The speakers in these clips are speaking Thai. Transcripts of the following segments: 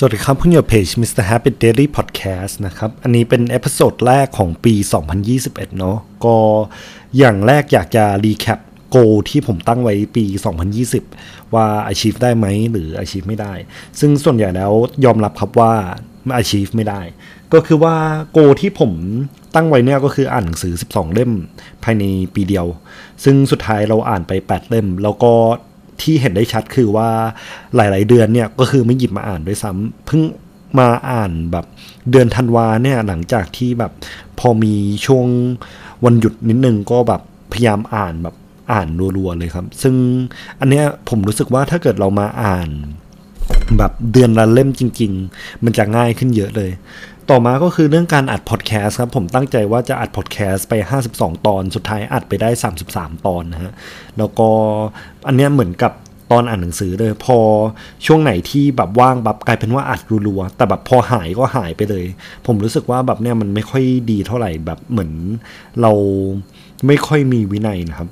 สวัสดีครับคุณอยู่เพจ Mr. Happy Daily Podcast นะครับ อันนี้เป็น episode แรกของปี 2021 เนาะก็อย่างแรกอยากจะ recap goal ที่ผมตั้งไว้ปี 2020 ว่า achieve ได้ไหมหรือ achieve ไม่ได้ ซึ่งส่วนใหญ่แล้วยอมรับครับว่า achieve ไม่ได้ ก็คือว่า goal ที่ผมตั้งไว้เนี่ยก็คืออ่านหนังสือ 12 เล่มภายในปีเดียว ซึ่งสุดท้ายเราอ่านไป 8 เล่ม แล้วก็ ที่เห็นได้ชัดคือว่าหลาย ๆ เดือนเนี่ยก็คือไม่หยิบมาอ่านด้วยซ้ำเพิ่งมาอ่านแบบเดือนธันวาเนี่ยหลังจากที่แบบพอมีช่วงวันหยุดนิดนึงก็แบบพยายามอ่านแบบอ่านรัว ๆ เลยครับ ซึ่งอันเนี้ยผมรู้สึกว่าถ้าเกิดเรามาอ่าน แบบเดือนละเล่มจริง ๆ มันจะง่ายขึ้นเยอะเลย ต่อมาก็คือเรื่องการอัดพอดแคสต์ครับ ผมตั้งใจว่าจะอัดพอดแคสต์ไป 52 ตอน สุดท้ายอัดไปได้ 33 ตอนนะฮะ แล้วก็อันเนี้ยเหมือนกับตอนอ่านหนังสือเลย พอช่วงไหนที่แบบว่างแบบกลายเป็นว่าอัดรัวๆแต่แบบพอหายก็หายไปเลย ผมรู้สึกว่าแบบเนี้ยมันไม่ค่อยดีเท่าไหร่แบบเหมือนเราไม่ค่อยมีวินัยนะครับ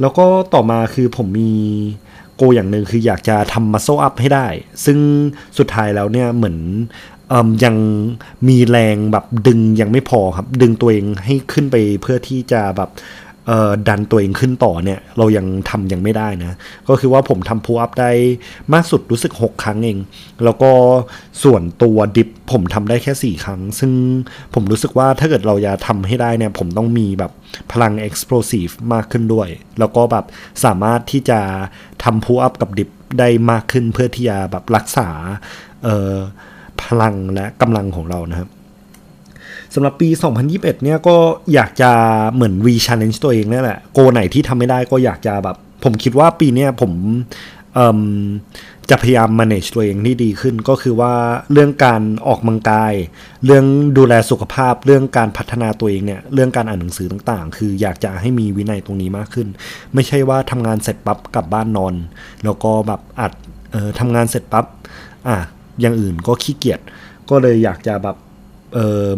แล้วก็ต่อมาคือผมมีโกอย่างหนึ่งคืออยากจะทำมัสโซอัพให้ได้ ซึ่งสุดท้ายแล้วเนี่ยเหมือน ยังมีแรงแบบดึงยังไม่พอครับ ดึงตัวเองให้ขึ้นไปเพื่อที่จะแบบดันตัวเองขึ้นต่อเนี่ยเรายังทำยังไม่ได้นะ ก็คือว่าผมทำพูอัพได้มากสุดรู้สึก 6 ครั้งเอง แล้วก็ส่วนตัวดิฟผมทำได้แค่ 4 ครั้ง ซึ่งผมรู้สึกว่าถ้าเกิดเราจะทำให้ได้เนี่ย ผมต้องมีแบบพลัง explosive มากขึ้นด้วย แล้วก็แบบสามารถที่จะทำพูอัพกับดิฟได้มากขึ้นเพื่อที่จะแบบรักษา พลังและกำลังของเรานะครับสำหรับปี 2021 เนี่ยก็อยากจะเหมือน re-challenge ตัวเองนี่แหละ โกไหนที่ทำไม่ได้ก็อยากจะแบบ ผมคิดว่าปีนี้ผมจะพยายาม manage ตัวเองที่ดีขึ้นก็คือว่าเรื่องการออกกำลังกาย เรื่องดูแลสุขภาพ เรื่องการพัฒนาตัวเองเนี่ยเรื่องการอ่านหนังสือต่างๆ คืออยากจะให้มีวินัยตรงนี้มากขึ้น ไม่ใช่ว่าทำงานเสร็จปั๊บกลับบ้านนอน แล้วก็แบบอัดออทำงานเสร็จปั๊บอะ อย่างอื่นก็ขี้เกียจก็เลยอยากจะแบบ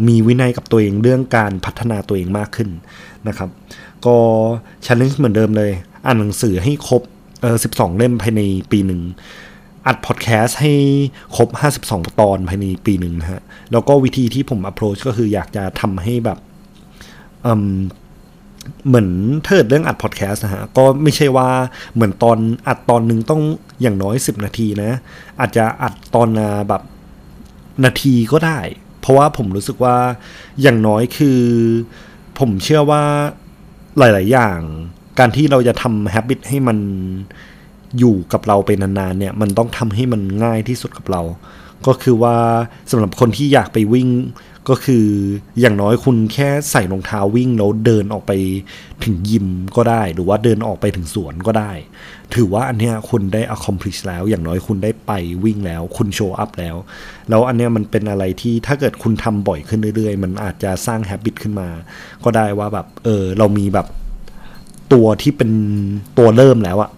มีวินัยกับตัวเองเรื่องการพัฒนาตัวเองมากขึ้นนะครับ ก็ชันเลนจ์เหมือนเดิมเลย อ่านหนังสือให้ครบเออ12 เล่มภายในปีหนึ่ง อัดพอดแคสต์ให้ครบ 52 ตอนภายในปีหนึ่งนะฮะ แล้วก็วิธีที่ผม approach ก็คืออยากจะทำให้แบบ เหมือนเทิดเรื่องอัดพอดแคสต์นะฮะ ก็ไม่ใช่ว่าเหมือนตอนอัดตอนหนึ่งต้องอย่างน้อย 10 นาทีนะ อาจจะอัดตอนแบบนาทีก็ได้ เพราะว่าผมรู้สึกว่าอย่างน้อยคือ ผมเชื่อว่าหลาย ๆ อย่าง การที่เราจะทำ habit ให้มันอยู่กับเราไปนาน ๆ เนี่ย มันต้องทำให้มันง่ายที่สุดกับเรา ก็คือว่าสำหรับคนที่อยากไปวิ่ง ก็คืออย่างน้อยคุณแค่ใส่รองเท้าวิ่งแล้วเดินออกไปถึงยิมก็ได้ หรือว่าเดินออกไปถึงสวนก็ได้ ถือว่าอันเนี้ยคุณได้ accomplish แล้ว อย่างน้อยคุณได้ไปวิ่งแล้ว คุณโชว์อัพแล้ว แล้วอันเนี้ยมันเป็นอะไรที่ถ้าเกิดคุณทำบ่อยขึ้นเรื่อยๆ มันอาจจะสร้าง habit ขึ้นมา ก็ได้ว่าแบบเออเรามีแบบตัวที่เป็นตัวเริ่มแล้วอะ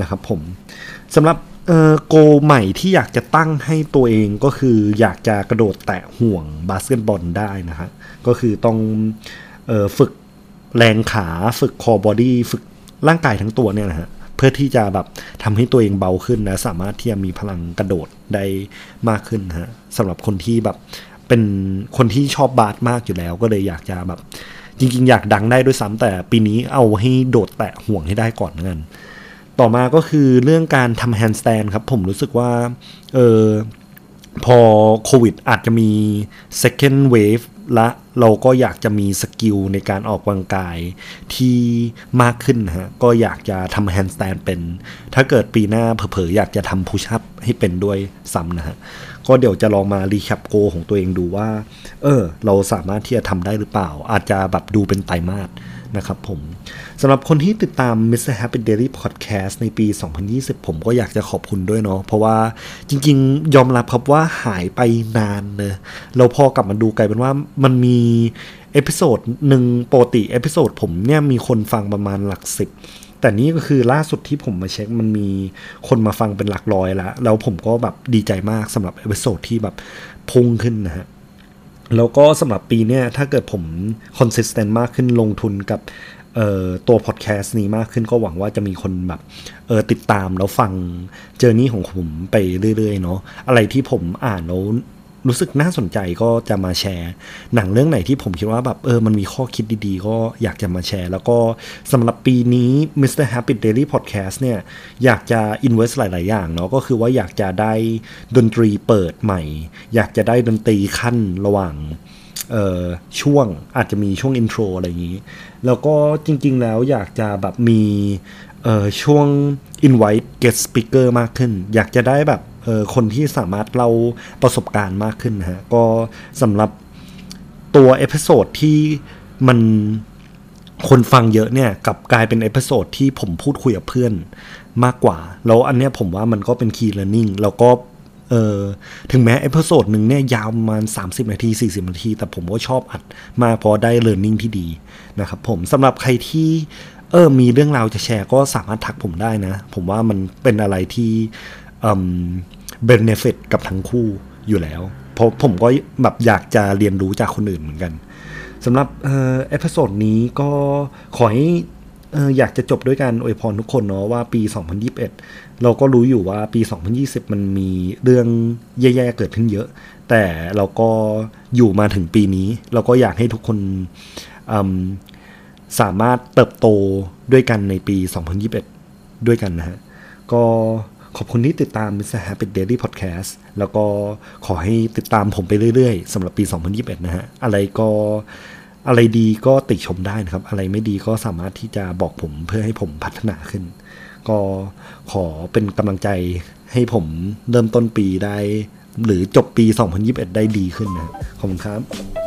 นะครับผมสำหรับ เออโกใหม่ที่อยากจะตั้งให้ตัวเองก็คืออยากจะกระโดดแตะห่วงบาสเกตบอลได้นะฮะ ก็คือต้องเออฝึกแรงขาฝึก core body ฝึกร่างกายทั้งตัวเนี่ยนะฮะ เพื่อที่จะแบบทำให้ตัวเองเบาขึ้นและสามารถที่จะมีพลังกระโดดได้มากขึ้นฮะสำหรับคนที่แบบเป็นคนที่ชอบบาสมากอยู่แล้วก็เลยอยากจะแบบ จริง ๆ อยาก dunk ได้ด้วยซ้ำแต่ปีนี้เอาให้โดดแตะห่วงให้ได้ก่อนเงิน ต่อมาก็คือเรื่องการทำ handstand ครับ ผมรู้สึกว่าเออพอโควิดอาจจะมี second wave และเราก็อยากจะมี skill ในการออกกำลังกายที่มากขึ้นฮะ ก็อยากจะทำ handstand เป็น ถ้าเกิดปีหน้าเผลอๆอยากจะทำ push up ให้เป็นด้วยซ้ำนะฮะ ก็เดี๋ยวจะลองมา recap goal ของตัวเองดูว่า เออ เราสามารถที่จะทำได้หรือเปล่า อาจจะแบบดูเป็นไตรมาสนะครับผมสำหรับคนที่ติดตาม Mr. Happy Daily Podcast ในปี 2020 ผมก็อยากจะขอบคุณด้วยเนาะเพราะว่าจริงๆ ยอมรับครับว่าหายไปนานเนะเราพอกลับมาดูกลายเป็นว่ามันมี episode หนึ่งปกติ episode ผมเนี่ยมีคนฟังประมาณหลักสิบ แต่นี้ก็คือล่าสุดที่ผมมาเช็คมันมีคนมาฟังเป็นหลักร้อยแล้ว แล้วผมก็แบบดีใจมากสำหรับ episode ที่แบบพุ่งขึ้นนะฮะแล้วก็สำหรับปีเนี้ยถ้าเกิดผม consistent มากขึ้นลงทุนกับตัวพอดแคสต์นี้มากขึ้นก็หวังว่าจะมีคนแบบเออติดตามแล้วฟังเจอร์นี่ของผมไปเรื่อยๆเนาะอะไรที่ผมอ่านแล้ว รู้สึกน่าสนใจก็จะมาแชร์ หนังเรื่องไหนที่ผมคิดว่าแบบเออมันมีข้อคิดดีๆ ก็อยากจะมาแชร์ แล้วก็สำหรับปีนี้ Mr. Happy Daily Podcast เนี่ย อยากจะ invest หลาย ๆ อย่างเนาะก็คือว่าอยากจะได้ดนตรีเปิดใหม่ อยากจะได้ดนตรีคั่นระหว่างเอ่อช่วงอาจจะมีช่วง intro อะไรอย่างนี้ แล้วก็จริง ๆ แล้วอยากจะแบบมีเอ่อช่วง invite guest speaker มากขึ้น อยากจะได้แบบ คนที่สามารถเล่าประสบการณ์มากขึ้นนะฮะ ก็สำหรับตัว episode ที่มันคนฟังเยอะเนี่ยกลับกลายเป็น episode ที่ผมพูดคุยกับเพื่อนมากกว่า แล้วอันเนี้ยผมว่ามันก็เป็น key learning แล้วก็เออถึงแม้ episode หนึ่งเนี่ยยาวประมาณ 30 นาที 40 นาที แต่ผมก็ชอบอัดมากเพราะได้ learning ที่ดีนะครับผมสำหรับใครที่เออมีเรื่องราวจะแชร์ก็สามารถทักผมได้นะ ผมว่ามันเป็นอะไรที่ เอ่อ benefit กับทั้งคู่อยู่แล้ว เพราะผมก็แบบอยากจะเรียนรู้จากคนอื่นเหมือนกันสำหรับ episode นี้ก็ขอให้อออยากจะจบด้วยการอวยพรทุกคนเนาะว่าปี 2021 เราก็รู้อยู่ว่าปี 2020 มันมีเรื่องแย่ๆเกิดขึ้นเยอะ แต่เราก็อยู่มาถึงปีนี้ เราก็อยากให้ทุกคนสามารถเติบโตด้วยกันในปี 2021 ด้วยกันนะฮะ ก็ ขอบคุณที่ติดตาม Mr. Happy Daily Podcast แล้วก็ขอให้ติดตามผมไปเรื่อยๆสำหรับปี 2021 นะฮะ อะไรก็อะไรดีก็ติชมได้นะครับ อะไรไม่ดีก็สามารถที่จะบอกผมเพื่อให้ผมพัฒนาขึ้น ก็ขอเป็นกำลังใจให้ผมเริ่มต้นปีได้ หรือจบปี 2021 ได้ดีขึ้นนะ ขอบคุณครับ